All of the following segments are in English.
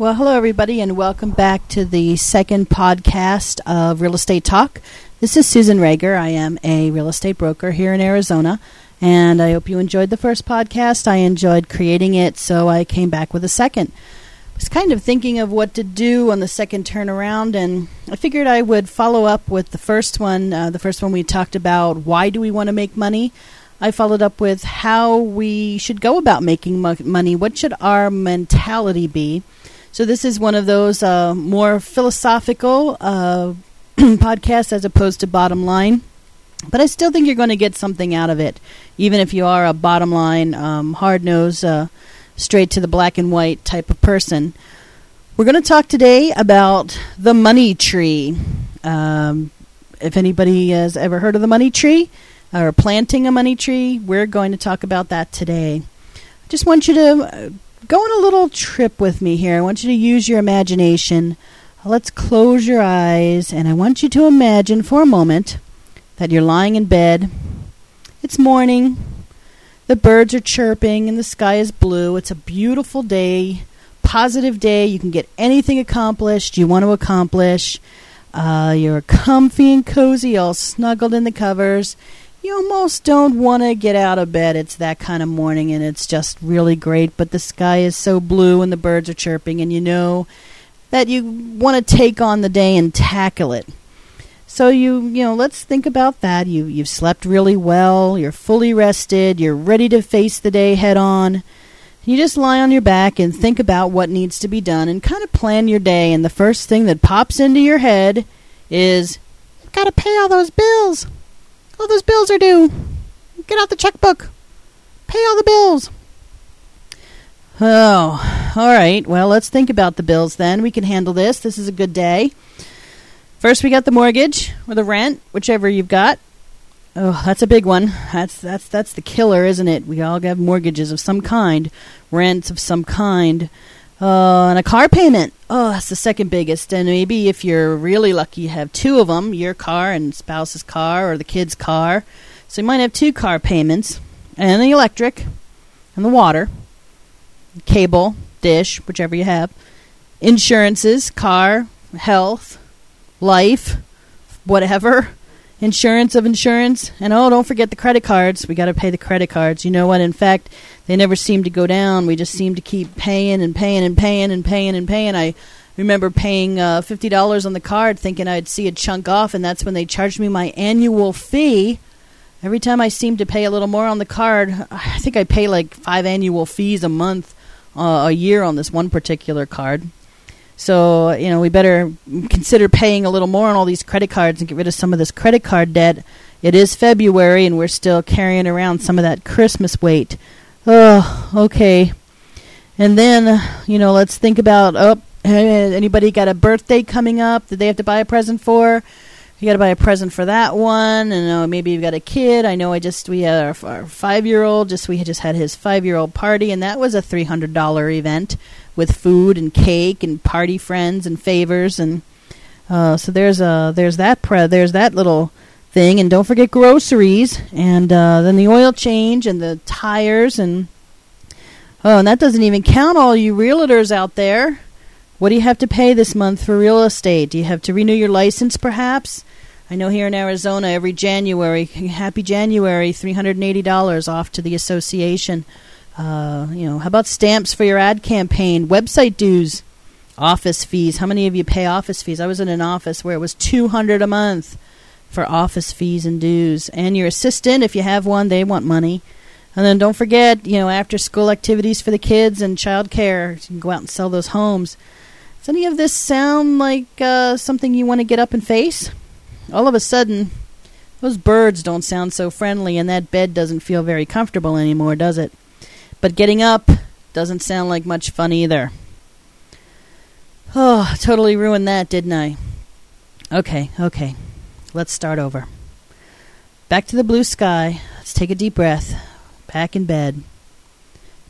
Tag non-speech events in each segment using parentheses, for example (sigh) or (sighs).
Well, hello, everybody, and welcome back to the second podcast of Real Estate Talk. This is Susan Rager. I am a real estate broker here in Arizona, and I hope you enjoyed the first podcast. I enjoyed creating it, so I came back with a second. I was kind of thinking of what to do on the second turnaround, and I figured I would follow up with the first one. Uh, the first one we talked about why do we want to make money. I followed up with how we should go about making mo- money. What should our mentality be? So this is one of those uh, more philosophical uh, (clears throat) podcasts as opposed to bottom line. But I still think you're going to get something out of it, even if you are a bottom line, um, hard nosed, uh, straight to the black and white type of person. We're going to talk today about the money tree. Um, if anybody has ever heard of the money tree or planting a money tree, we're going to talk about that today. I just want you to uh, go on a little trip with me here. I want you to use your imagination. Let's close your eyes, and I want you to imagine for a moment that you're lying in bed. It's morning. The birds are chirping, and the sky is blue. It's a beautiful day, positive day. You can get anything accomplished you want to accomplish. Uh, you're comfy and cozy, all snuggled in the covers you almost don't want to get out of bed. It's that kind of morning and it's just really great, but the sky is so blue and the birds are chirping and you know that you want to take on the day and tackle it. So you, you know, let's think about that. You you've slept really well, you're fully rested, you're ready to face the day head on. You just lie on your back and think about what needs to be done and kind of plan your day and the first thing that pops into your head is got to pay all those bills. Bills are due. Get out the checkbook. Pay all the bills. Oh, all right. Well, let's think about the bills then. We can handle this. This is a good day. First, we got the mortgage or the rent, whichever you've got. Oh, that's a big one. That's that's that's the killer, isn't it? We all have mortgages of some kind, rents of some kind. Uh, and a car payment. Oh, that's the second biggest. And maybe if you're really lucky, you have two of them your car and spouse's car or the kid's car. So you might have two car payments and the electric and the water, cable, dish, whichever you have, insurances, car, health, life, whatever insurance of insurance. And oh, don't forget the credit cards. We got to pay the credit cards. You know what? In fact, they never seem to go down. We just seem to keep paying and paying and paying and paying and paying. I remember paying uh, $50 on the card thinking I'd see a chunk off, and that's when they charged me my annual fee. Every time I seem to pay a little more on the card, I think I pay like five annual fees a month, uh, a year on this one particular card. So, you know, we better consider paying a little more on all these credit cards and get rid of some of this credit card debt. It is February and we're still carrying around some of that Christmas weight. Oh, okay. And then, you know, let's think about oh, anybody got a birthday coming up that they have to buy a present for? you got to buy a present for that one, and uh, maybe you've got a kid. I know I just we had our, our five year old just we just had his five year old party, and that was a three hundred dollar event with food and cake and party friends and favors, and uh, so there's a there's that pre- there's that little thing, and don't forget groceries, and uh, then the oil change and the tires, and oh, and that doesn't even count all you realtors out there. What do you have to pay this month for real estate? Do you have to renew your license, perhaps? I know here in Arizona, every January, happy January, $380 off to the association. Uh, you know, how about stamps for your ad campaign, website dues, office fees? How many of you pay office fees? I was in an office where it was 200 a month for office fees and dues. And your assistant, if you have one, they want money. And then don't forget, you know, after school activities for the kids and child care. You can go out and sell those homes. Does any of this sound like uh, something you want to get up and face? All of a sudden, those birds don't sound so friendly, and that bed doesn't feel very comfortable anymore, does it? But getting up doesn't sound like much fun either. Oh, totally ruined that, didn't I? Okay, okay. Let's start over. Back to the blue sky. Let's take a deep breath. Back in bed.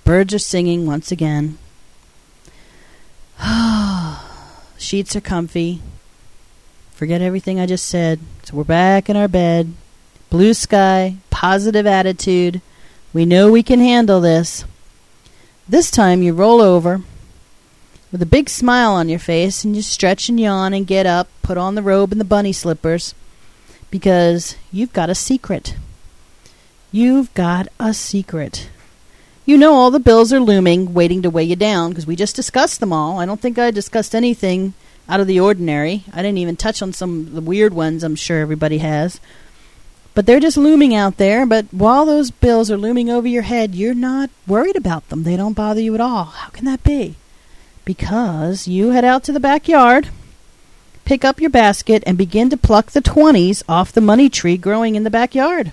Birds are singing once again. (sighs) Sheets are comfy. Forget everything I just said. So we're back in our bed. Blue sky, positive attitude. We know we can handle this. This time you roll over, with a big smile on your face, and you stretch and yawn and get up, put on the robe and the bunny slippers, because you've got a secret. You've got a secret. You know all the bills are looming, waiting to weigh you down, because we just discussed them all. I don't think I discussed anything out of the ordinary. I didn't even touch on some of the weird ones I'm sure everybody has. But they're just looming out there. But while those bills are looming over your head, you're not worried about them. They don't bother you at all. How can that be? Because you head out to the backyard, pick up your basket, and begin to pluck the 20s off the money tree growing in the backyard.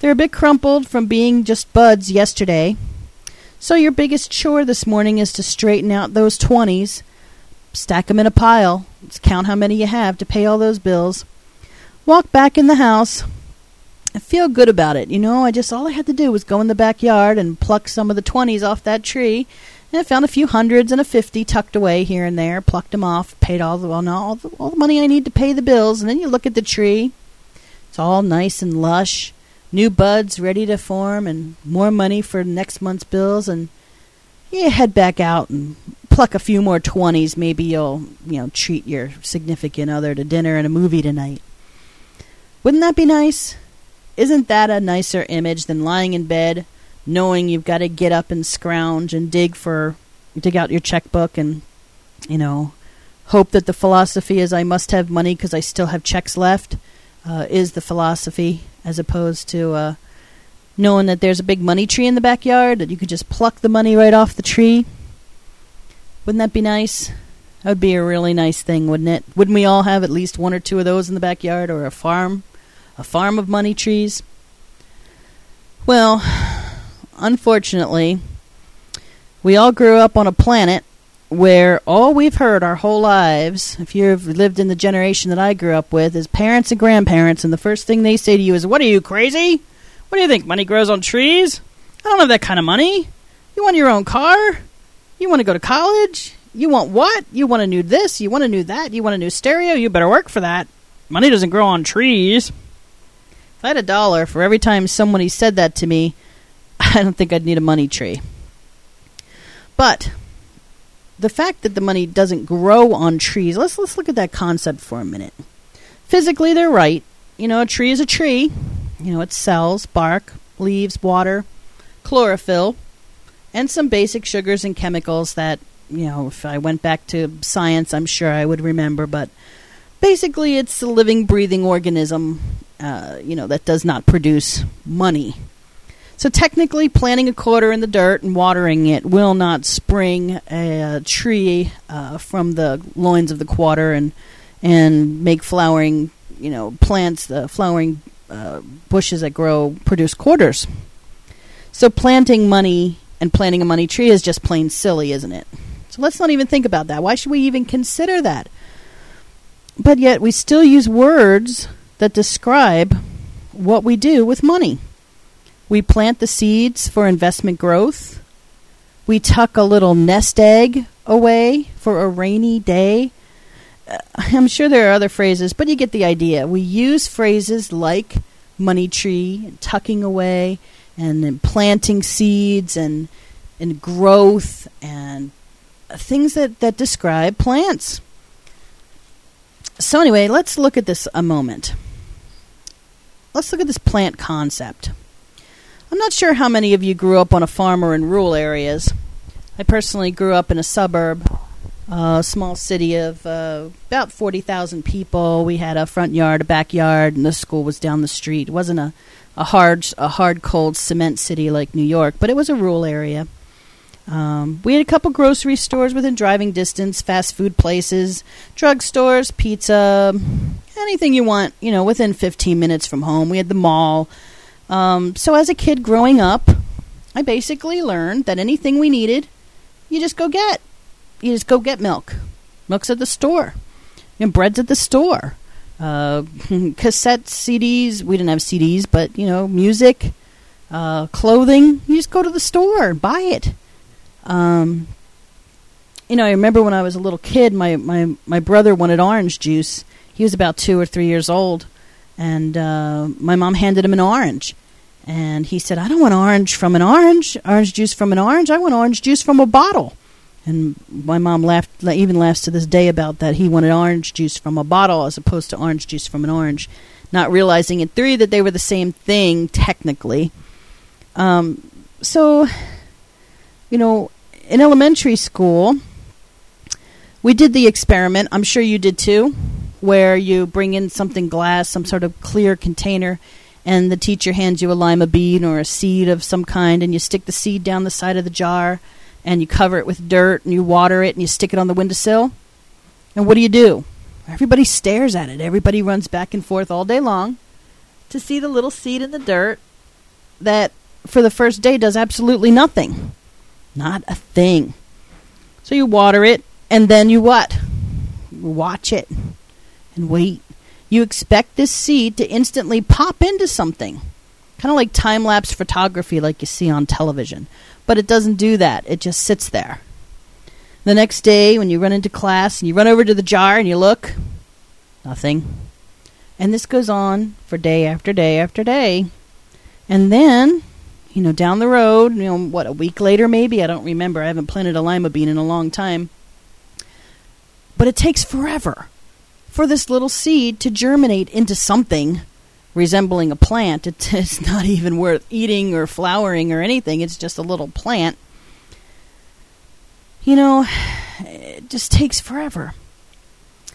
They're a bit crumpled from being just buds yesterday. So your biggest chore this morning is to straighten out those 20s, stack them in a pile, count how many you have to pay all those bills, walk back in the house, I feel good about it. You know, I just all I had to do was go in the backyard and pluck some of the twenties off that tree, and I found a few hundreds and a fifty tucked away here and there. Plucked them off, paid all the well, no, all the, all the money I need to pay the bills, and then you look at the tree. It's all nice and lush, new buds ready to form, and more money for next month's bills, and you head back out and pluck a few more twenties. Maybe you'll you know treat your significant other to dinner and a movie tonight. Wouldn't that be nice? Isn't that a nicer image than lying in bed, knowing you've got to get up and scrounge and dig for, dig out your checkbook and, you know, hope that the philosophy is I must have money because I still have checks left uh, is the philosophy as opposed to uh, knowing that there's a big money tree in the backyard that you could just pluck the money right off the tree. Wouldn't that be nice? That would be a really nice thing, wouldn't it? Wouldn't we all have at least one or two of those in the backyard or a farm? A farm of money trees? Well, unfortunately, we all grew up on a planet where all we've heard our whole lives, if you've lived in the generation that I grew up with, is parents and grandparents, and the first thing they say to you is, What are you, crazy? What do you think? Money grows on trees? I don't have that kind of money. You want your own car? You want to go to college? You want what? You want a new this? You want a new that? You want a new stereo? You better work for that. Money doesn't grow on trees. If I had a dollar for every time somebody said that to me, (laughs) I don't think I'd need a money tree. But the fact that the money doesn't grow on trees, let's let's look at that concept for a minute. Physically they're right. You know, a tree is a tree. You know, it cells, bark, leaves, water, chlorophyll, and some basic sugars and chemicals that, you know, if I went back to science, I'm sure I would remember, but basically it's a living breathing organism uh, you know, that does not produce money. So technically, planting a quarter in the dirt and watering it will not spring a tree uh, from the loins of the quarter and and make flowering, you know, plants, the flowering uh, bushes that grow produce quarters. So planting money and planting a money tree is just plain silly, isn't it? So let's not even think about that. Why should we even consider that? But yet we still use words that describe what we do with money. We plant the seeds for investment growth. We tuck a little nest egg away for a rainy day. Uh, I'm sure there are other phrases, but you get the idea. We use phrases like money tree, and tucking away, and planting seeds and and growth and things that, that describe plants. So anyway, let's look at this a moment let's look at this plant concept. I'm not sure how many of you grew up on a farm or in rural areas. I personally grew up in a suburb, a small city of uh, about 40,000 people. We had a front yard, a backyard, and the school was down the street. It wasn't a, a hard, a hard, cold cement city like New York, but it was a rural area. Um, we had a couple grocery stores within driving distance, fast food places, drugstores, pizza, anything you want, you know, within 15 minutes from home. We had the mall. Um, so as a kid growing up, I basically learned that anything we needed, you just go get. You just go get milk. Milk's at the store. You know, bread's at the store. Uh, (laughs) cassette CDs. We didn't have CDs, but you know, music, uh, clothing. You just go to the store buy it. Um, you know, I remember when I was a little kid, my, my, my brother wanted orange juice. He was about two or three years old, and uh, my mom handed him an orange. And he said, I don't want orange from an orange, orange juice from an orange. I want orange juice from a bottle. And my mom laughed, even laughs to this day about that. He wanted orange juice from a bottle as opposed to orange juice from an orange, not realizing in theory that they were the same thing technically. Um, so, you know, in elementary school, we did the experiment. I'm sure you did too, where you bring in something glass, some sort of clear container, and the teacher hands you a lima bean or a seed of some kind, and you stick the seed down the side of the jar and you cover it with dirt and you water it and you stick it on the windowsill. And what do you do? Everybody stares at it. Everybody runs back and forth all day long to see the little seed in the dirt that for the first day does absolutely nothing. Not a thing. So you water it and then you what? Watch it and wait. You expect this seed to instantly pop into something. Kind of like time lapse photography, like you see on television. But it doesn't do that. It just sits there. The next day, when you run into class and you run over to the jar and you look, nothing. And this goes on for day after day after day. And then, you know, down the road, you know, what, a week later maybe? I don't remember. I haven't planted a lima bean in a long time. But it takes forever for this little seed to germinate into something resembling a plant. (laughs) It's not even worth eating or flowering or anything. It's just a little plant. You know, it just takes forever.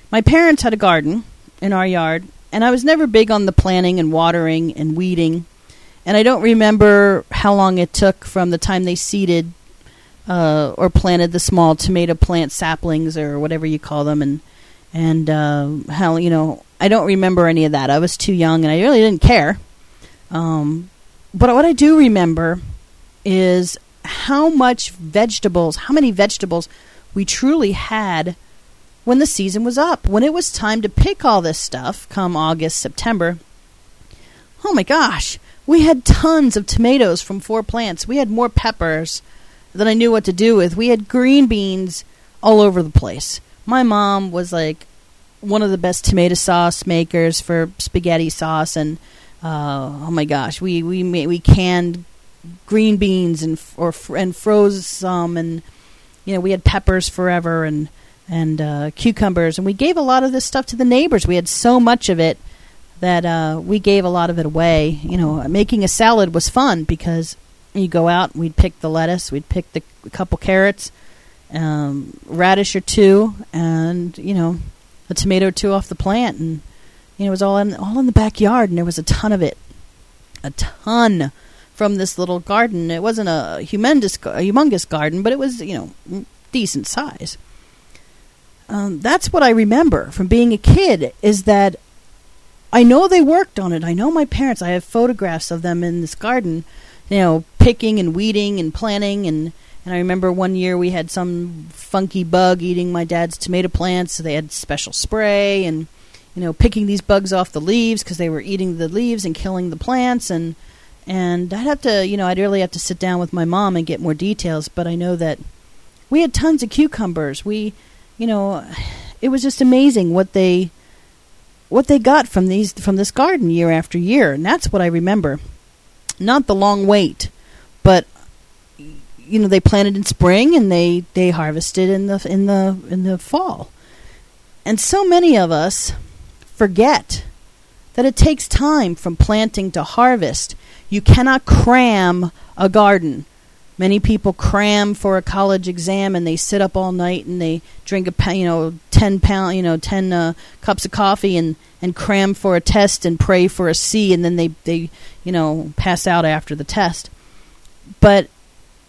My parents had a garden in our yard, and I was never big on the planting and watering and weeding. And I don't remember how long it took from the time they seeded uh, or planted the small tomato plant saplings or whatever you call them, and and uh, how you know I don't remember any of that. I was too young and I really didn't care. Um, but what I do remember is how much vegetables, how many vegetables we truly had when the season was up. When it was time to pick all this stuff come August, September. Oh my gosh, we had tons of tomatoes from four plants. We had more peppers than I knew what to do with. We had green beans all over the place. My mom was like one of the best tomato sauce makers for spaghetti sauce, and uh, oh my gosh, we we made, we canned green beans and or and froze some, and you know we had peppers forever and and uh, cucumbers, and we gave a lot of this stuff to the neighbors. We had so much of it that uh, we gave a lot of it away. You know, making a salad was fun because you go out, we'd pick the lettuce, we'd pick the couple carrots, um, radish or two, and you know a tomato or two off the plant, and you know, it was all in all in the backyard, and there was a ton of it, a ton from this little garden. It wasn't a humongous, a humongous garden, but it was you know decent size. Um, that's what I remember from being a kid. Is that I know they worked on it. I know my parents. I have photographs of them in this garden, you know, picking and weeding and planting and and I remember one year we had some funky bug eating my dad's tomato plants. So they had special spray and, you know, picking these bugs off the leaves because they were eating the leaves and killing the plants. And and I'd have to, you know, I'd really have to sit down with my mom and get more details. But I know that we had tons of cucumbers. We, you know, it was just amazing what they what they got from these from this garden year after year, and that's what I remember. Not the long wait, but you know they planted in spring and they they harvested in the in the in the fall. And so many of us forget that it takes time from planting to harvest. You cannot cram a garden. Many people cram for a college exam and they sit up all night and they drink a you know ten pound you know ten uh, cups of coffee and and cram for a test and pray for a C and then they they you know pass out after the test. But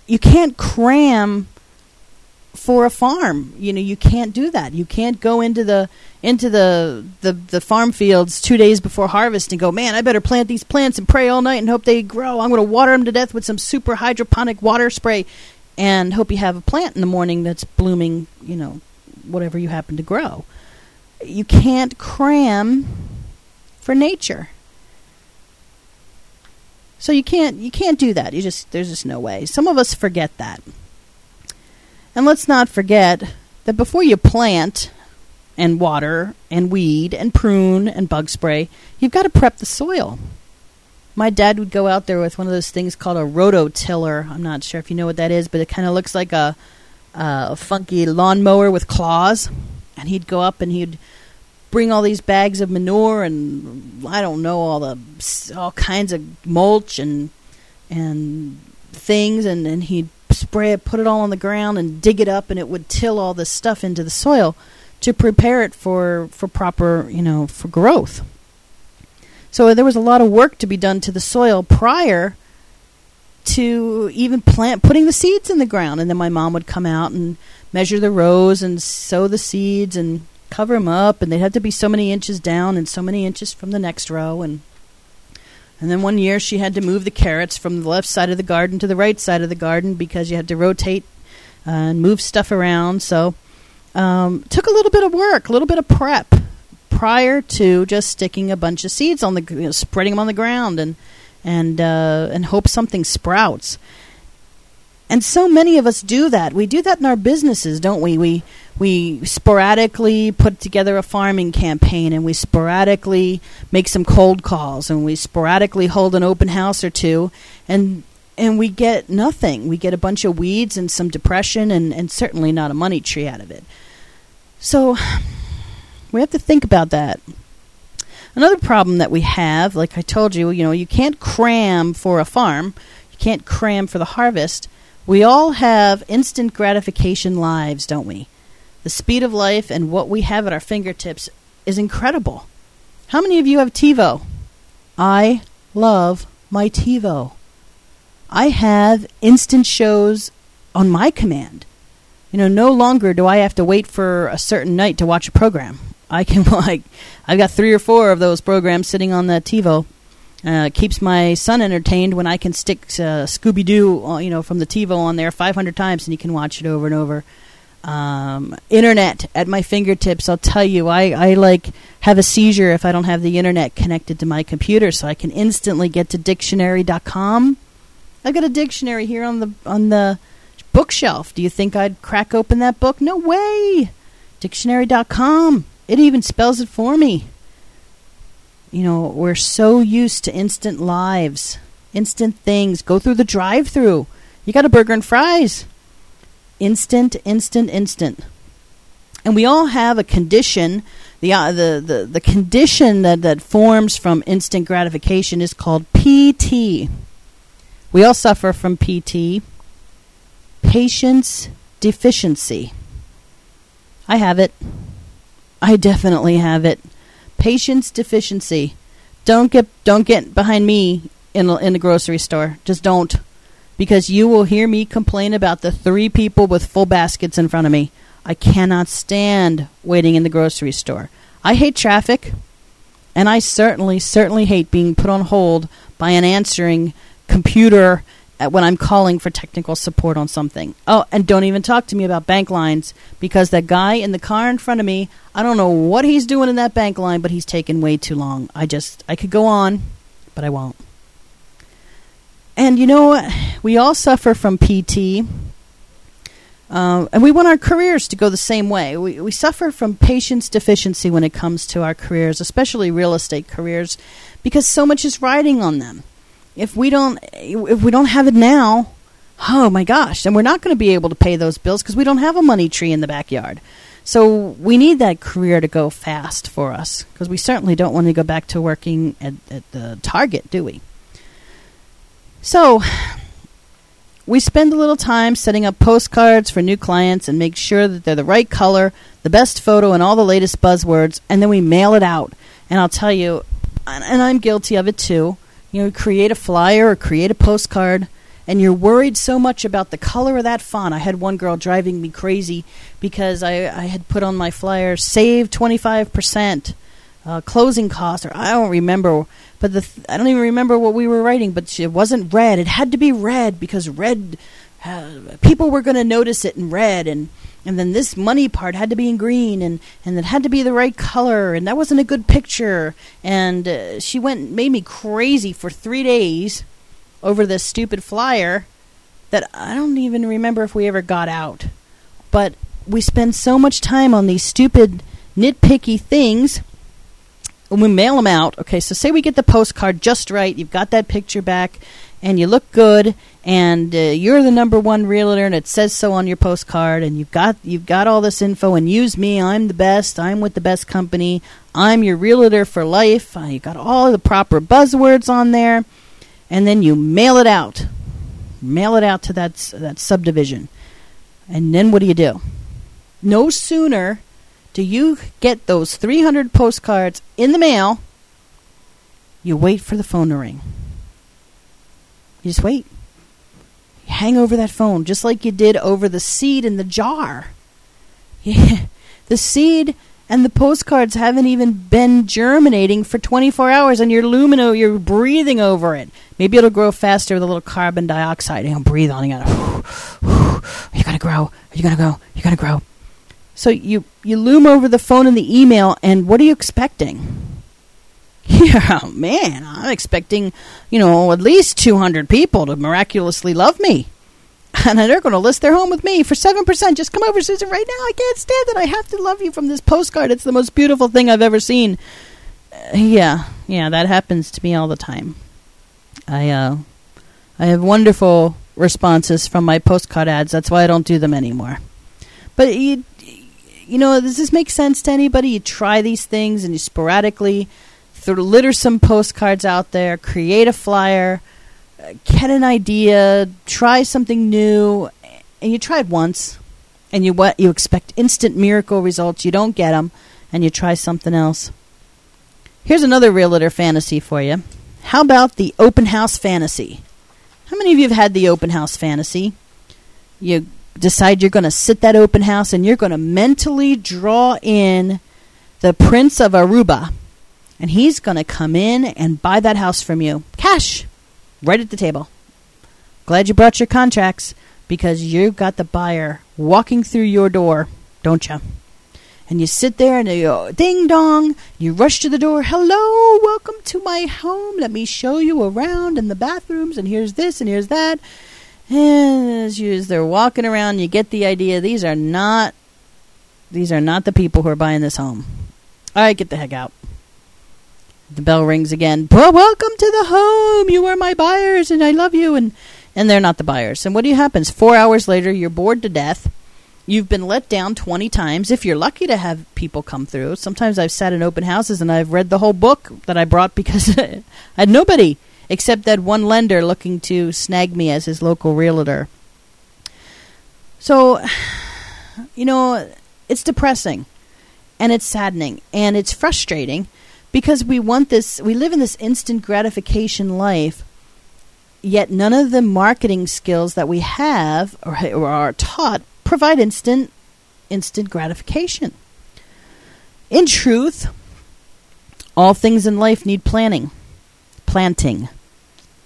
you can't cram for a farm. You know, you can't do that. You can't go into the into the, the the farm fields two days before harvest and go, man, I better plant these plants and pray all night and hope they grow. I'm going to water them to death with some super hydroponic water spray, and hope you have a plant in the morning that's blooming. You know, whatever you happen to grow. You can't cram for nature. So you can't you can't do that. You just there's just no way. Some of us forget that. And let's not forget that before you plant and water and weed and prune and bug spray, you've got to prep the soil. My dad would go out there with one of those things called a rototiller. I'm not sure if you know what that is, but it kind of looks like a uh, funky lawnmower with claws, and he'd go up and he'd bring all these bags of manure and I don't know all the all kinds of mulch and and things, and and he'd spray it, put it all on the ground, and dig it up, and it would till all this stuff into the soil to prepare it for for proper you know for growth. So there was a lot of work to be done to the soil prior to even plant putting the seeds in the ground and then my mom would come out and measure the rows and sow the seeds and cover them up and they'd have to be so many inches down and so many inches from the next row and and then one year she had to move the carrots from the left side of the garden to the right side of the garden because you had to rotate uh, and move stuff around so um, took a little bit of work a little bit of prep prior to just sticking a bunch of seeds on the you know, spreading them on the ground and and uh, and hope something sprouts. And so many of us do that. We do that in our businesses, don't we? We we sporadically put together a farming campaign and we sporadically make some cold calls and we sporadically hold an open house or two and and we get nothing. We get a bunch of weeds and some depression and, and certainly not a money tree out of it. So we have to think about that. Another problem that we have, like I told you, you know, you can't cram for a farm, you can't cram for the harvest. We all have instant gratification lives, don't we? The speed of life and what we have at our fingertips is incredible. How many of you have TiVo? I love my TiVo. I have instant shows on my command. You know, no longer do I have to wait for a certain night to watch a program. I can (laughs) like I've got three or four of those programs sitting on the TiVo. Uh, keeps my son entertained when I can stick uh, Scooby Doo, uh, you know, from the TiVo on there 500 times, and he can watch it over and over. Um, internet at my fingertips. I'll tell you, I, I like have a seizure if I don't have the internet connected to my computer, so I can instantly get to dictionary.com. I got a dictionary here on the on the bookshelf. Do you think I'd crack open that book? No way. Dictionary.com. It even spells it for me. You know, we're so used to instant lives, instant things. Go through the drive through. You got a burger and fries. Instant, instant, instant. And we all have a condition. The, uh, the, the, the condition that, that forms from instant gratification is called PD. We all suffer from PD. Patience deficiency. I have it. I definitely have it. Patience deficiency. Don't get don't get behind me in in the grocery store. Just don't, because you will hear me complain about the three people with full baskets in front of me. I cannot stand waiting in the grocery store. I hate traffic, and I certainly certainly hate being put on hold by an answering computer when I'm calling for technical support on something. Oh, and don't even talk to me about bank lines because that guy in the car in front of me, I don't know what he's doing in that bank line, but he's taking way too long. I just, I could go on, but I won't. And you know what? We all suffer from PD. Uh, and we want our careers to go the same way. We, we suffer from patience deficiency when it comes to our careers, especially real estate careers, because so much is riding on them if we don't if we don't have it now, oh my gosh, then we're not going to be able to pay those bills because we don't have a money tree in the backyard. So we need that career to go fast for us because we certainly don't want to go back to working at, at the Target, do we? So we spend a little time setting up postcards for new clients and make sure that they're the right color, the best photo, and all the latest buzzwords, and then we mail it out. And I'll tell you, and I'm guilty of it too you know, create a flyer or create a postcard, and you're worried so much about the color of that font. I had one girl driving me crazy because I, I had put on my flyer, save 25%, uh, closing costs, or I don't remember, but the th- I don't even remember what we were writing, but it wasn't red. It had to be red because red, uh, people were going to notice it in red, and and then this money part had to be in green and and it had to be the right color and that wasn't a good picture and uh, she went made me crazy for 3 days over this stupid flyer that I don't even remember if we ever got out but we spend so much time on these stupid nitpicky things when we mail them out, okay, so say we get the postcard just right, you've got that picture back, and you look good, and uh, you're the number one realtor, and it says so on your postcard, and you've got you've got all this info, and use me, I'm the best, I'm with the best company, I'm your realtor for life. Uh, you got all the proper buzzwords on there, and then you mail it out, mail it out to that that subdivision, and then what do you do? No sooner do you get those 300 postcards in the mail, you wait for the phone to ring. You just wait. You hang over that phone just like you did over the seed in the jar. (laughs) The seed and the postcards haven't even been germinating for 24 hours and you're lumino you're breathing over it maybe it'll grow faster with a little carbon dioxide you know breathe on it you gotta (sighs) (sighs) (sighs) you gotta grow You're gonna go You're gonna grow so you you loom over the phone and the email, and what are you expecting? (laughs) Yeah, man, I'm expecting, you know, at least 200 people to miraculously love me. (laughs) And they're going to list their home with me for 7%. Just come over, Susan, right now. I can't stand it. I have to love you from this postcard. It's the most beautiful thing I've ever seen. Uh, yeah, yeah, that happens to me all the time. I, uh, I have wonderful responses from my postcard ads. That's why I don't do them anymore. But you, you know, does this make sense to anybody? You try these things and you sporadically th- litter some postcards out there, create a flyer, uh, get an idea, try something new, and you try it once, and you what you expect instant miracle results. You don't get them, and you try something else. Here's another realtor fantasy for you. How about the open house fantasy? How many of you have had the open house fantasy? You decide you're going to sit that open house and you're going to mentally draw in the Prince of Aruba. And he's going to come in and buy that house from you. Cash! Right at the table. Glad you brought your contracts because you've got the buyer walking through your door, don't you? And you sit there and you go, ding dong. You rush to the door. Hello, welcome to my home. Let me show you around in the bathrooms. And here's this and here's that. And as you as they're walking around, you get the idea. These are not these are not the people who are buying this home. All right, get the heck out. The bell rings again. Well, welcome to the home. You are my buyers, and I love you. And and they're not the buyers. And what do you happens? Four hours later, you're bored to death. You've been let down 20 times. If you're lucky to have people come through, sometimes I've sat in open houses and I've read the whole book that I brought because (laughs) I had nobody except that one lender looking to snag me as his local realtor. So, (sighs) you know, it's depressing and it's saddening and it's frustrating because we want this, we live in this instant gratification life, yet none of the marketing skills that we have or, or are taught provide instant instant gratification. In truth, all things in life need planning planting,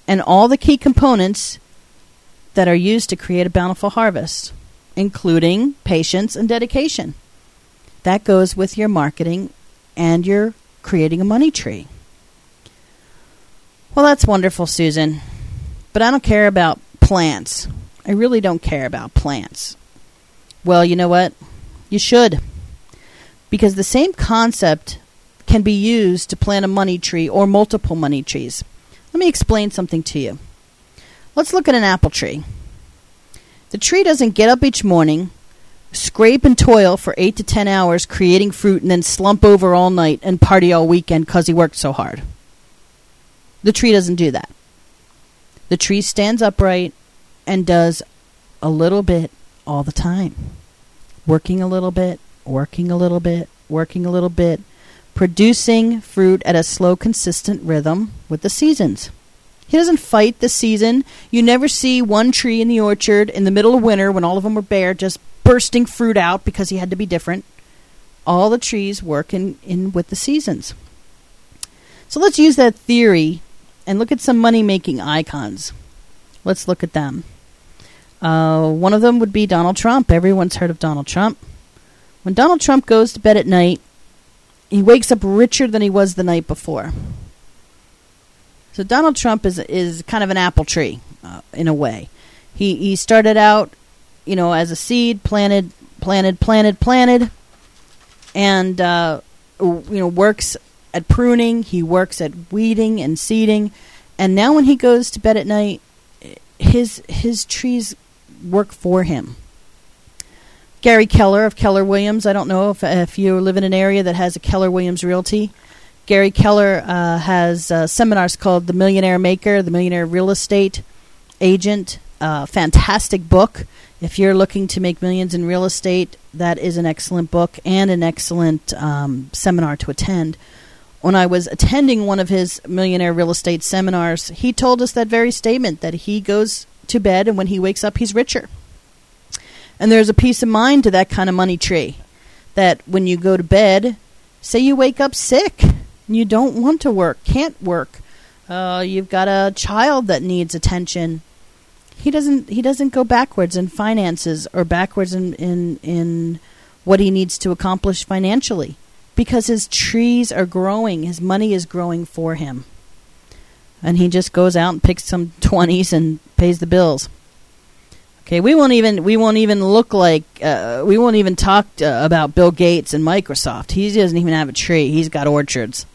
and all the key components that are used to create a bountiful harvest, including patience and dedication. That goes with your marketing and your creating a money tree. Well, that's wonderful, Susan. But I don't care about plants. I really don't care about plants. Well, you know what? You should. Because the same concept can be used to plant a money tree or multiple money trees. Let me explain something to you. Let's look at an apple tree. The tree doesn't get up each morning, scrape and toil for 8 to 10 hours creating fruit, and then slump over all night and party all weekend because he worked so hard. The tree doesn't do that. The tree stands upright and does a little bit all the time. Working a little bit, working a little bit, working a little bit, producing fruit at a slow, consistent rhythm with the seasons. He doesn't fight the season. You never see one tree in the orchard in the middle of winter when all of them were bare just bursting fruit out because he had to be different. All the trees work in, in with the seasons. So let's use that theory and look at some money making icons. Let's look at them. Uh, one of them would be Donald Trump. Everyone's heard of Donald Trump. When Donald Trump goes to bed at night, he wakes up richer than he was the night before. So Donald Trump is is kind of an apple tree uh, in a way. He he started out, you know, as a seed planted, planted, planted, planted, and uh, you know works at pruning, he works at weeding and seeding, and now when he goes to bed at night, his his trees work for him. Gary Keller of Keller Williams. I don't know if if you live in an area that has a Keller Williams Realty. Gary Keller uh, has uh, seminars called The Millionaire Maker, The Millionaire Real Estate Agent. Uh, fantastic book. If you're looking to make millions in real estate, that is an excellent book and an excellent um, seminar to attend. When I was attending one of his millionaire real estate seminars, he told us that very statement that he goes to bed and when he wakes up, he's richer. And there's a peace of mind to that kind of money tree. That when you go to bed, say you wake up sick and you don't want to work, can't work, uh, you've got a child that needs attention. He doesn't. He doesn't go backwards in finances or backwards in in in what he needs to accomplish financially because his trees are growing. His money is growing for him, and he just goes out and picks some (laughs) twenties and pays the bills. Okay, we won't even we won't even look like uh, we won't even talk uh, about Bill Gates and Microsoft. He doesn't even have a tree. He's got orchards.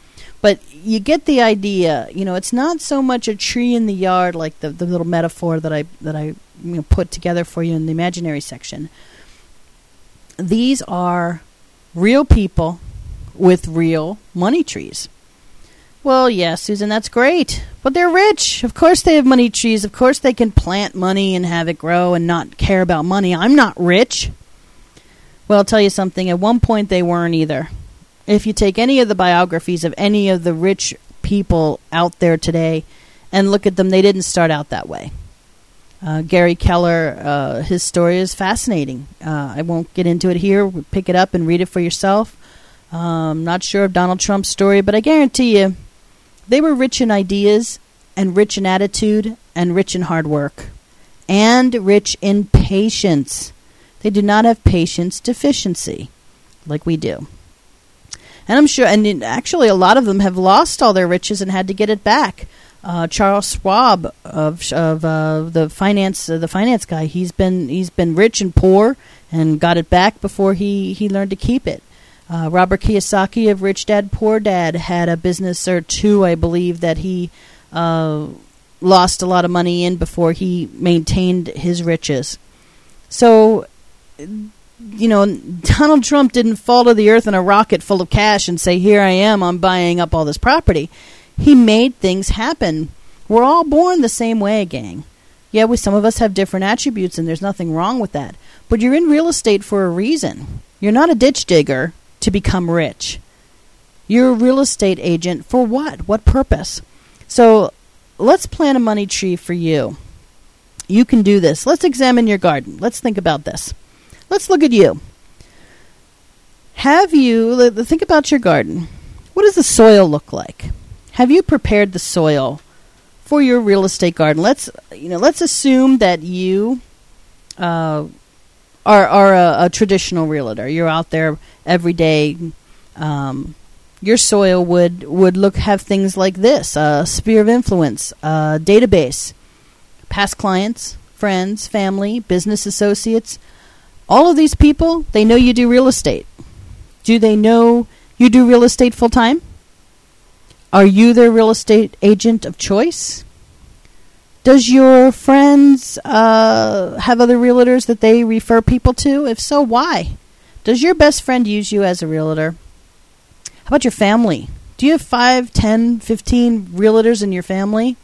But you get the idea. You know, it's not so much a tree in the yard like the, the little metaphor that I that I you know, put together for you in the imaginary section. These are real people with real money trees. Well, yeah, Susan, that's great. But they're rich. Of course they have money trees. Of course they can plant money and have it grow and not care about money. I'm not rich. Well, I'll tell you something. At one point they weren't either. If you take any of the biographies of any of the rich people out there today and look at them, they didn't start out that way. Uh, Gary Keller, uh, his story is fascinating. Uh, I won't get into it here. Pick it up and read it for yourself. Um, not sure of Donald Trump's story, but I guarantee you they were rich in ideas and rich in attitude and rich in hard work and rich in patience. They do not have patience deficiency like we do. And I'm sure, and actually, a lot of them have lost all their riches and had to get it back. Uh, Charles Schwab of of uh, the finance uh, the finance guy, he's been he's been rich and poor and got it back before he he learned to keep it. Uh, Robert Kiyosaki of Rich Dad Poor Dad had a business or two, I believe, that he uh, lost a lot of money in before he maintained his riches. So, you know, Donald Trump didn't fall to the earth in a rocket full of cash and say, Here I am, I'm buying up all this property. He made things happen. We're all born the same way, gang. Yeah, we, some of us have different attributes, and there's nothing wrong with that. But you're in real estate for a reason. You're not a ditch digger to become rich. You're a real estate agent for what? What purpose? So let's plant a money tree for you. You can do this. Let's examine your garden. Let's think about this. Let's look at you. Have you, think about your garden. What does the soil look like? Have you prepared the soil for your real estate garden? Let's, you know, let's assume that you uh, are, are a, a traditional realtor. You're out there every day. Um, your soil would would look have things like this: a sphere of influence, a database, past clients, friends, family, business associates. All of these people, they know you do real estate. Do they know you do real estate full time? Are you their real estate agent of choice? Does your friends uh, have other realtors that they refer people to? If so, why? Does your best friend use you as a realtor? How about your family? Do you have 5, 10, 15 realtors in your family?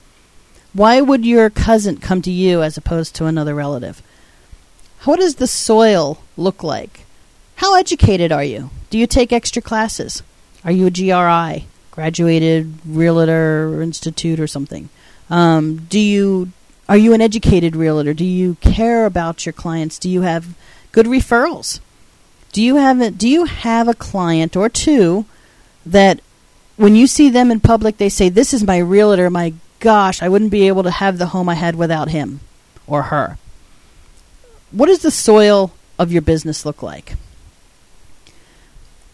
Why would your cousin come to you as opposed to another relative? What does the soil look like? How educated are you? Do you take extra classes? Are you a GRI, graduated realtor institute or something? Um, do you are you an educated realtor? Do you care about your clients? Do you have good referrals? Do you have a, do you have a client or two that when you see them in public they say this is my realtor, my gosh, I wouldn't be able to have the home I had without him or her. What does the soil of your business look like?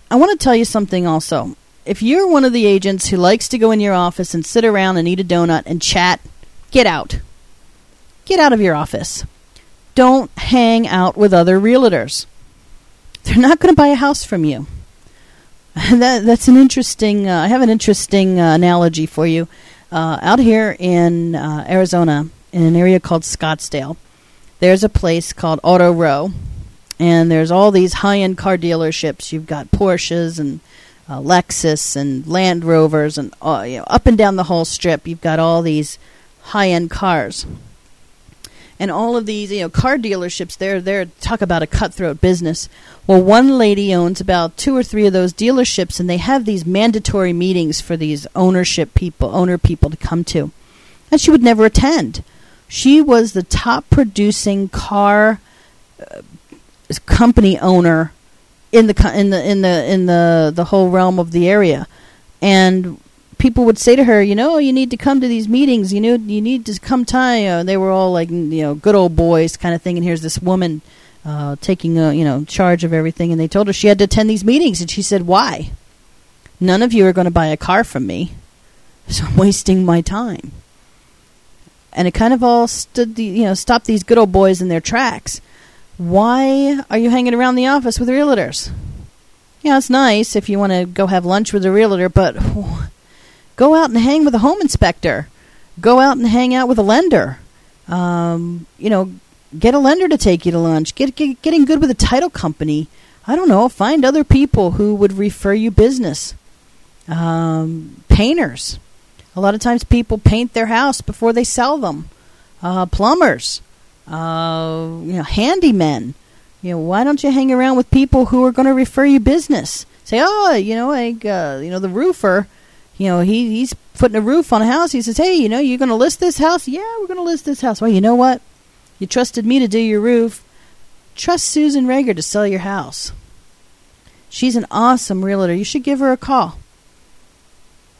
I want to tell you something also. If you're one of the agents who likes to go in your office and sit around and eat a donut and chat, get out. Get out of your office. Don't hang out with other realtors. They're not going to buy a house from you. (laughs) that, that's an interesting. Uh, I have an interesting uh, analogy for you. Uh, out here in uh, Arizona, in an area called Scottsdale, there's a place called Auto Row, and there's all these high-end car dealerships. You've got Porsches and uh, Lexus and Land Rovers, and uh, you know, up and down the whole strip, you've got all these high-end cars and all of these you know car dealerships, they're, they're, talk about a cutthroat business. Well one lady owns about two or three of those dealerships and they have these mandatory meetings for these ownership people owner people to come to. And she would never attend. She was the top producing car uh, company owner in the in the in the in the the whole realm of the area. And people would say to her, you know, you need to come to these meetings. You know, you need to come time. Know, they were all like, you know, good old boys kind of thing. And here's this woman uh, taking, uh, you know, charge of everything. And they told her she had to attend these meetings. And she said, why? None of you are going to buy a car from me. (laughs) So I'm wasting my time. And it kind of all stood, the, you know, stopped these good old boys in their tracks. Why are you hanging around the office with realtors? Yeah, it's nice if you want to go have lunch with a realtor, but (laughs) Go out and hang with a home inspector. Go out and hang out with a lender. Um, you know, get a lender to take you to lunch. Get, get getting good with a title company. I don't know. Find other people who would refer you business. Um, painters. A lot of times people paint their house before they sell them. Uh, plumbers. Uh, you know, handymen. You know, why don't you hang around with people who are going to refer you business? Say, oh, you know, like, uh, you know, the roofer you know, he he's putting a roof on a house. He says, "Hey, you know, you're going to list this house? Yeah, we're going to list this house. Well, you know what? You trusted me to do your roof. Trust Susan Rager to sell your house. She's an awesome realtor. You should give her a call.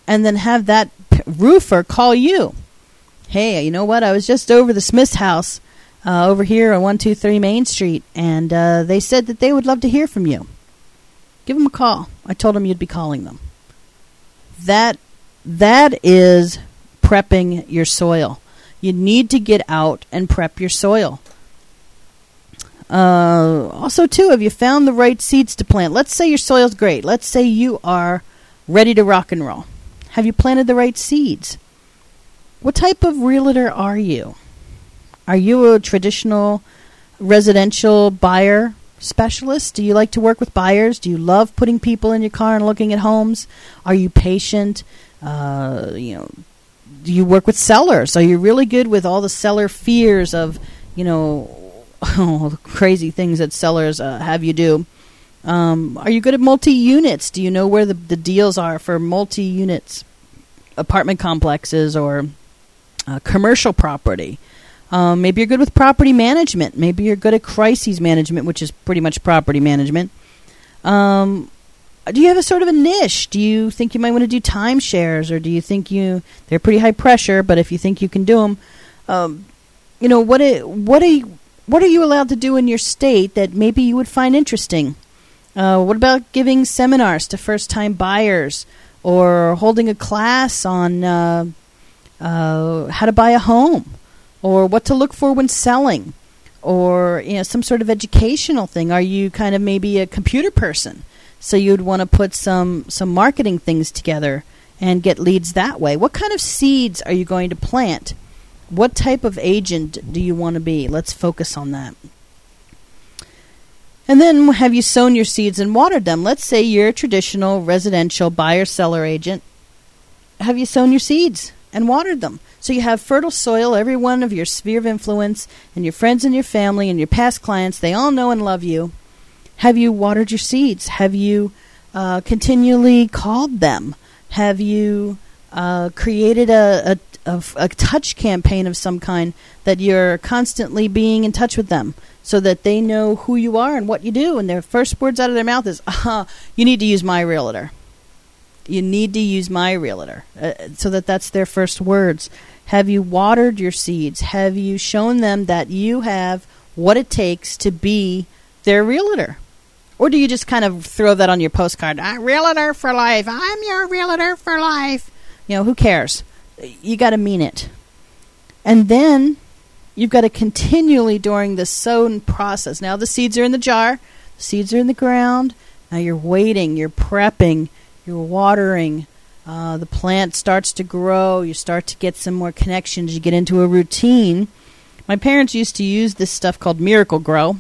And then have that roofer call you. Hey, you know what? I was just over the Smith's house uh, over here on 123 Main Street, and uh, they said that they would love to hear from you. Give them a call. I told them you'd be calling them that that is prepping your soil. You need to get out and prep your soil. Uh, also, too, have you found the right seeds to plant? Let's say your soil's great. Let's say you are ready to rock and roll. Have you planted the right seeds? What type of realtor are you? Are you a traditional residential buyer specialist? Do you like to work with buyers? Do you love putting people in your car and looking at homes? Are you patient? Uh, you know, do you work with sellers? Are you really good with all the seller fears of, you know, (laughs) all the crazy things that sellers uh, have you do? Um, are you good at multi units? Do you know where the, the deals are for multi units, apartment complexes, or uh, commercial property? Um, maybe you're good with property management. Maybe you're good at crises management, which is pretty much property management. Um, do you have a sort of a niche? Do you think you might want to do timeshares, or do you think you they're pretty high pressure? But if you think you can do them, um, you know what? It, what are you, what are you allowed to do in your state that maybe you would find interesting? Uh, what about giving seminars to first-time buyers, or holding a class on uh, uh, how to buy a home? Or what to look for when selling or you know some sort of educational thing. Are you kind of maybe a computer person? So you'd want to put some some marketing things together and get leads that way. What kind of seeds are you going to plant? What type of agent do you want to be? Let's focus on that. And then have you sown your seeds and watered them? Let's say you're a traditional residential buyer seller agent. Have you sown your seeds and watered them so you have fertile soil, every one of your sphere of influence, and your friends and your family and your past clients, they all know and love you. Have you watered your seeds? Have you uh, continually called them? Have you uh, created a, a, a, a touch campaign of some kind that you're constantly being in touch with them so that they know who you are and what you do? And their first words out of their mouth is, uh, you need to use my realtor you need to use my realtor uh, so that that's their first words have you watered your seeds? Have you shown them that you have what it takes to be their realtor? Or do you just kind of throw that on your postcard? I'm realtor for life. I'm your realtor for life. You know, who cares? You got to mean it. And then you've got to continually during the sown process. Now the seeds are in the jar, the seeds are in the ground, Now you're waiting, you're prepping, you're watering. Uh, the plant starts to grow. You start to get some more connections. You get into a routine. My parents used to use this stuff called Miracle-Gro.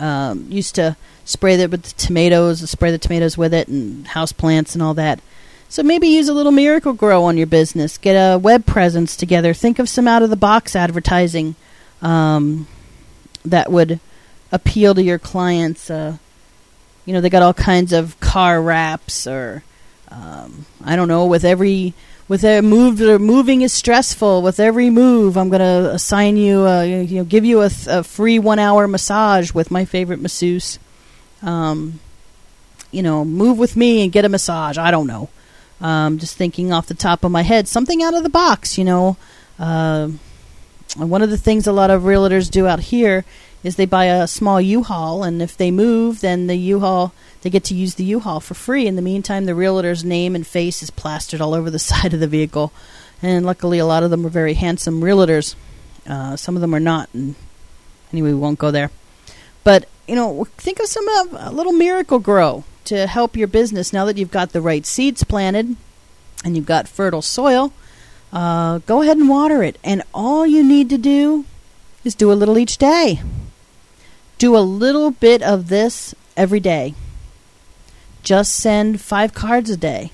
Um, used to spray that with the tomatoes, spray the tomatoes with it, and house plants and all that. So maybe use a little Miracle-Gro on your business. Get a web presence together. Think of some out of the box advertising um, that would appeal to your clients. Uh, you know, they got all kinds of car wraps or um, I don't know. With every with a move, moving is stressful. With every move, I'm going to assign you, a, you know, give you a, th- a free one hour massage with my favorite masseuse. Um, you know, move with me and get a massage. I don't know. Um, just thinking off the top of my head, something out of the box. You know, uh, one of the things a lot of realtors do out here is they buy a small U-Haul, and if they move, then the U-Haul they get to use the U-Haul for free. In the meantime, the realtor's name and face is plastered all over the (laughs) side of the vehicle, and luckily, a lot of them are very handsome realtors. Uh, some of them are not, and anyway, we won't go there. But you know, think of some of a little miracle grow to help your business now that you've got the right seeds planted and you've got fertile soil. Uh, go ahead and water it, and all you need to do is do a little each day. Do a little bit of this every day. Just send five cards a day.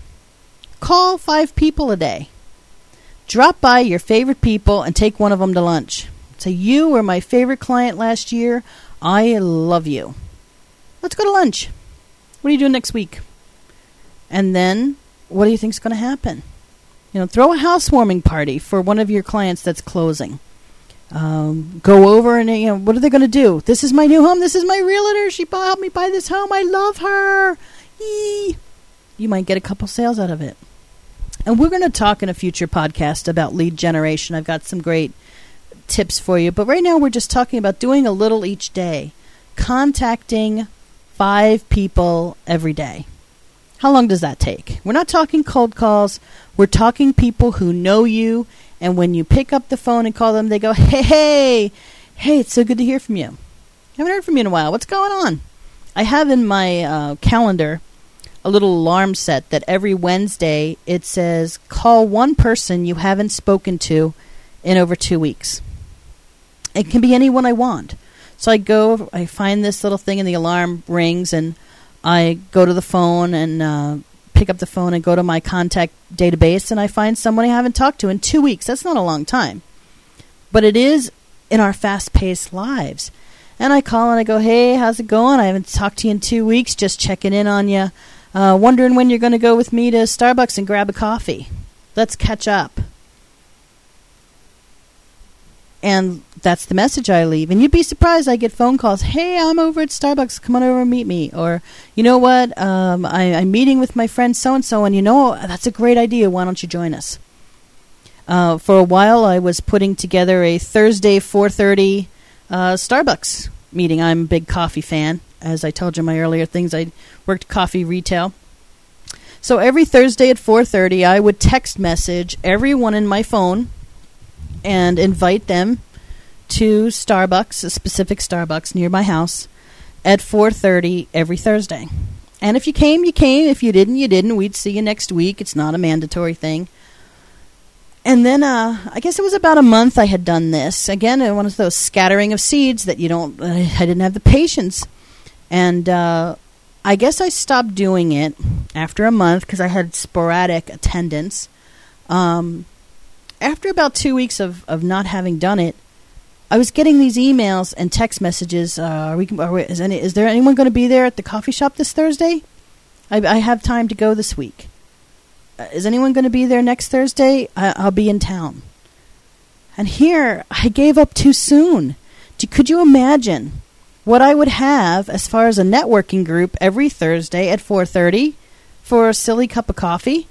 Call five people a day. Drop by your favorite people and take one of them to lunch. Say, You were my favorite client last year. I love you. Let's go to lunch. What are you doing next week? And then, what do you think is going to happen? You know, throw a housewarming party for one of your clients that's closing um, go over and you know what are they going to do? This is my new home. This is my realtor. She helped me buy this home. I love her. Yee. You might get a couple sales out of it. And we're going to talk in a future podcast about lead generation. I've got some great tips for you, but right now we're just talking about doing a little each day, contacting five people every day. How long does that take? We're not talking cold calls. We're talking people who know you and when you pick up the phone and call them, they go, hey, hey, hey, it's so good to hear from you. I haven't heard from you in a while. What's going on? I have in my uh, calendar a little alarm set that every Wednesday it says, call one person you haven't spoken to in over two weeks. It can be anyone I want. So I go, I find this little thing, and the alarm rings, and I go to the phone and uh, pick up the phone and go to my contact database and I find someone I haven't talked to in two weeks. That's not a long time. But it is in our fast paced lives. And I call and I go, hey, how's it going? I haven't talked to you in two weeks, just checking in on you. Uh, wondering when you're going to go with me to Starbucks and grab a coffee. Let's catch up and that's the message I leave. And you'd be surprised I get phone calls. Hey, I'm over at Starbucks. Come on over and meet me. Or, you know what? Um, I, am meeting with my friend so and so, and you know that's a great idea. Why don't you join us? Uh, for a while, I was putting together a Thursday 4:30 uh, Starbucks meeting. I'm a big coffee fan. As I told you my earlier things, I worked coffee retail. So every Thursday at 4:30, I would text message everyone in my phone and invite them to Starbucks, a specific Starbucks near my house, at 4:30 every Thursday. And if you came, you came. If you didn't, you didn't. We'd see you next week. It's not a mandatory thing. And then uh, I guess it was about a month I had done this. Again, one of those scattering of seeds that you don't. Uh, I didn't have the patience, and uh, I guess I stopped doing it after a month because I had sporadic attendance. Um, after about two weeks of, of not having done it, I was getting these emails and text messages. Uh, are we, are we, is, any, is there anyone going to be there at the coffee shop this Thursday? I, I have time to go this week. Uh, is anyone going to be there next Thursday? I, I'll be in town. And here, I gave up too soon. Could you imagine what I would have as far as a networking group every Thursday at 4:30 for a silly cup of coffee?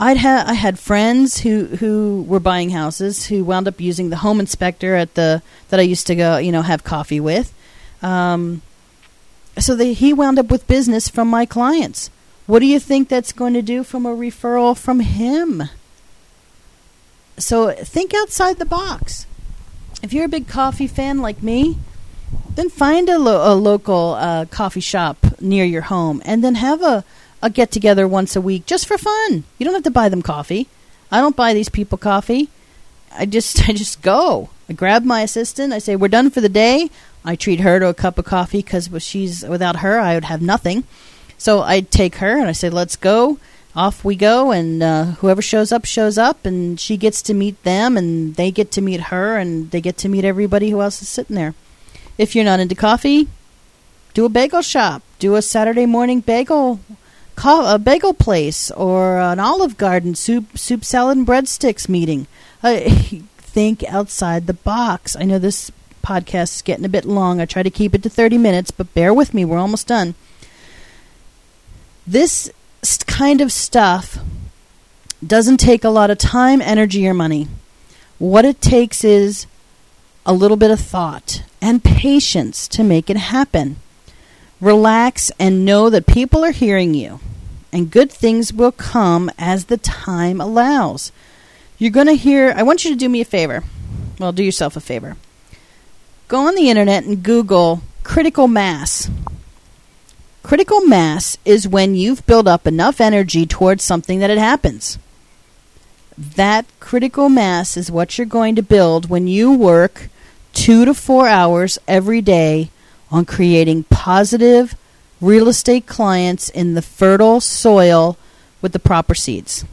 I'd ha- I had friends who, who were buying houses who wound up using the home inspector at the that I used to go you know have coffee with. Um, so they, he wound up with business from my clients. What do you think that's going to do from a referral from him? So think outside the box. If you're a big coffee fan like me, then find a, lo- a local uh, coffee shop near your home, and then have a, a get together once a week just for fun. You don't have to buy them coffee. I don't buy these people coffee. I just (laughs) I just go. I grab my assistant. I say we're done for the day. I treat her to a cup of coffee because she's without her I would have nothing. So I take her and I say let's go. Off we go, and uh, whoever shows up shows up, and she gets to meet them, and they get to meet her, and they get to meet everybody who else is sitting there. If you're not into coffee, do a bagel shop. Do a Saturday morning bagel a bagel place or an Olive Garden soup soup salad and breadsticks meeting. Uh, (laughs) think outside the box. I know this podcast is getting a bit long. I try to keep it to 30 minutes, but bear with me. We're almost done. This kind of stuff doesn't take a lot of time, energy, or money. What it takes is a little bit of thought and patience to make it happen. Relax and know that people are hearing you, and good things will come as the time allows. You're going to hear, I want you to do me a favor. Well, do yourself a favor. Go on the internet and Google critical mass. Critical mass is when you've built up enough energy towards something that it happens. That critical mass is what you're going to build when you work two to four hours every day on creating positive real estate clients in the fertile soil with the proper seeds.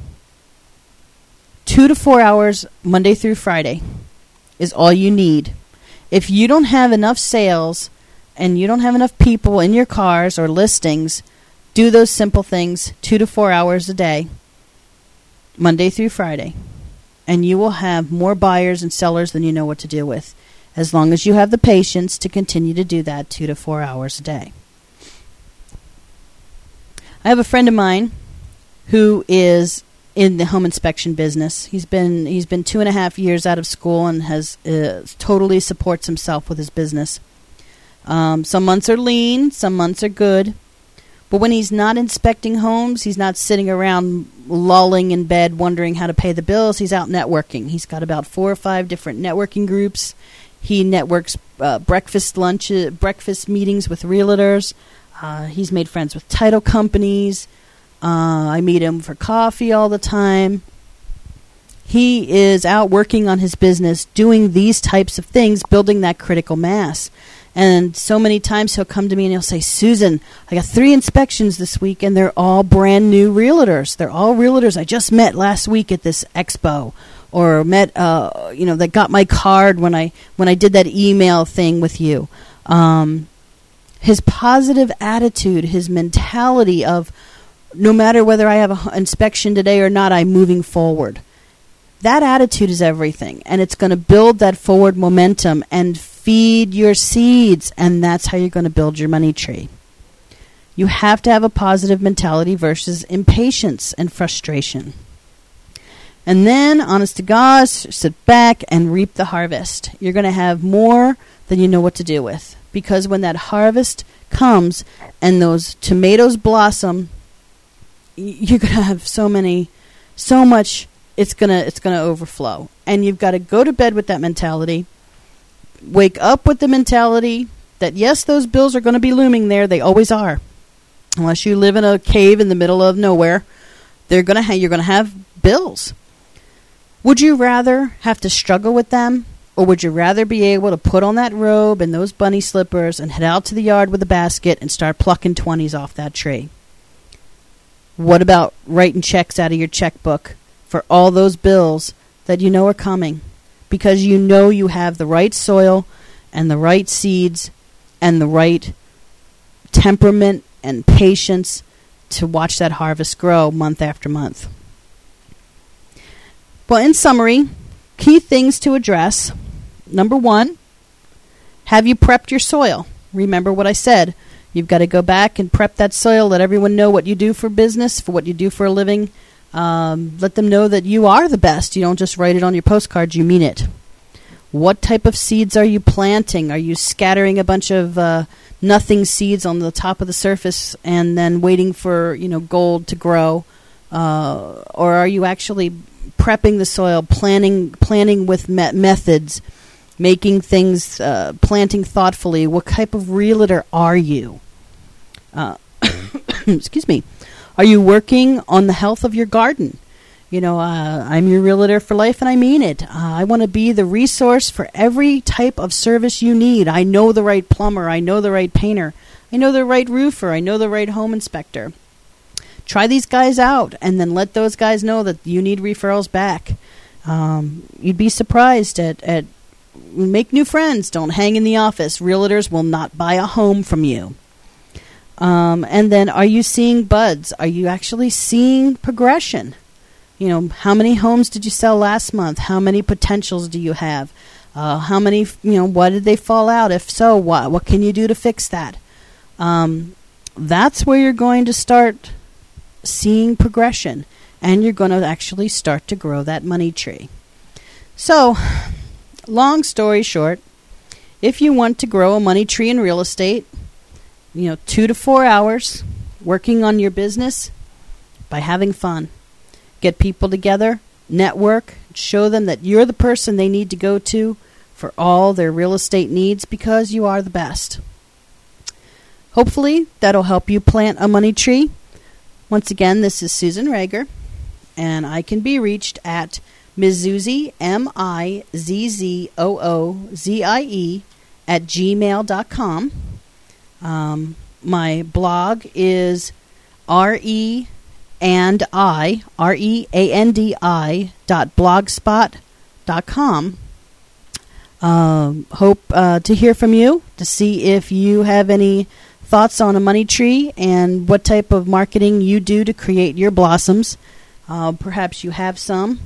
Two to four hours, Monday through Friday, is all you need. If you don't have enough sales and you don't have enough people in your cars or listings, do those simple things two to four hours a day, Monday through Friday, and you will have more buyers and sellers than you know what to do with as long as you have the patience to continue to do that two to four hours a day. I have a friend of mine who is in the home inspection business. He's been he's been two and a half years out of school and has uh, totally supports himself with his business. Um, some months are lean, some months are good, but when he's not inspecting homes, he's not sitting around lolling in bed wondering how to pay the bills. He's out networking. He's got about four or five different networking groups. He networks uh, breakfast lunch, breakfast meetings with realtors. Uh, he's made friends with title companies. Uh, I meet him for coffee all the time. He is out working on his business, doing these types of things, building that critical mass. And so many times he'll come to me and he'll say, Susan, I got three inspections this week, and they're all brand new realtors. They're all realtors I just met last week at this expo or met uh, you know that got my card when I when I did that email thing with you. Um, his positive attitude, his mentality of no matter whether I have an inspection today or not, I'm moving forward. That attitude is everything, and it's going to build that forward momentum and feed your seeds, and that's how you're going to build your money tree. You have to have a positive mentality versus impatience and frustration. And then, honest to God, sit back and reap the harvest. You're going to have more than you know what to do with. Because when that harvest comes and those tomatoes blossom, you're going to have so many, so much. It's gonna it's gonna overflow, and you've got to go to bed with that mentality. Wake up with the mentality that yes, those bills are going to be looming there. They always are, unless you live in a cave in the middle of nowhere. They're gonna ha- you're gonna have bills would you rather have to struggle with them, or would you rather be able to put on that robe and those bunny slippers and head out to the yard with a basket and start plucking 20s off that tree? What about writing checks out of your checkbook for all those bills that you know are coming? Because you know you have the right soil and the right seeds and the right temperament and patience to watch that harvest grow month after month. Well, in summary, key things to address. Number one, have you prepped your soil? Remember what I said. You've got to go back and prep that soil, let everyone know what you do for business, for what you do for a living. Um, let them know that you are the best. You don't just write it on your postcards, you mean it. What type of seeds are you planting? Are you scattering a bunch of uh, nothing seeds on the top of the surface and then waiting for you know gold to grow, uh, or are you actually prepping the soil, planning planning with me- methods, making things, uh, planting thoughtfully. What type of realtor are you? Uh, (coughs) excuse me. Are you working on the health of your garden? You know, uh, I'm your realtor for life, and I mean it. Uh, I want to be the resource for every type of service you need. I know the right plumber. I know the right painter. I know the right roofer. I know the right home inspector. Try these guys out, and then let those guys know that you need referrals back. Um, you'd be surprised at, at make new friends. Don't hang in the office. Realtors will not buy a home from you. Um, and then, are you seeing buds? Are you actually seeing progression? You know, how many homes did you sell last month? How many potentials do you have? Uh, how many, you know, what did they fall out? If so, what what can you do to fix that? Um, that's where you're going to start seeing progression, and you're going to actually start to grow that money tree. So, long story short, if you want to grow a money tree in real estate, you know, two to four hours working on your business by having fun. Get people together, network, show them that you're the person they need to go to for all their real estate needs because you are the best. Hopefully, that'll help you plant a money tree. Once again, this is Susan Rager, and I can be reached at Mizzoozie, M I Z Z O O Z I E, at gmail.com. Um, my blog is R E and I, R E A N D I, dot blogspot dot com. Um, hope uh, to hear from you to see if you have any thoughts on a money tree and what type of marketing you do to create your blossoms. Uh, perhaps you have some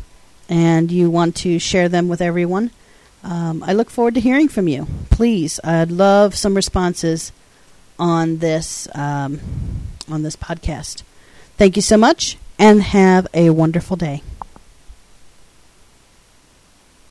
and you want to share them with everyone. Um, I look forward to hearing from you. Please, I'd love some responses on this um, on this podcast. Thank you so much, and have a wonderful day.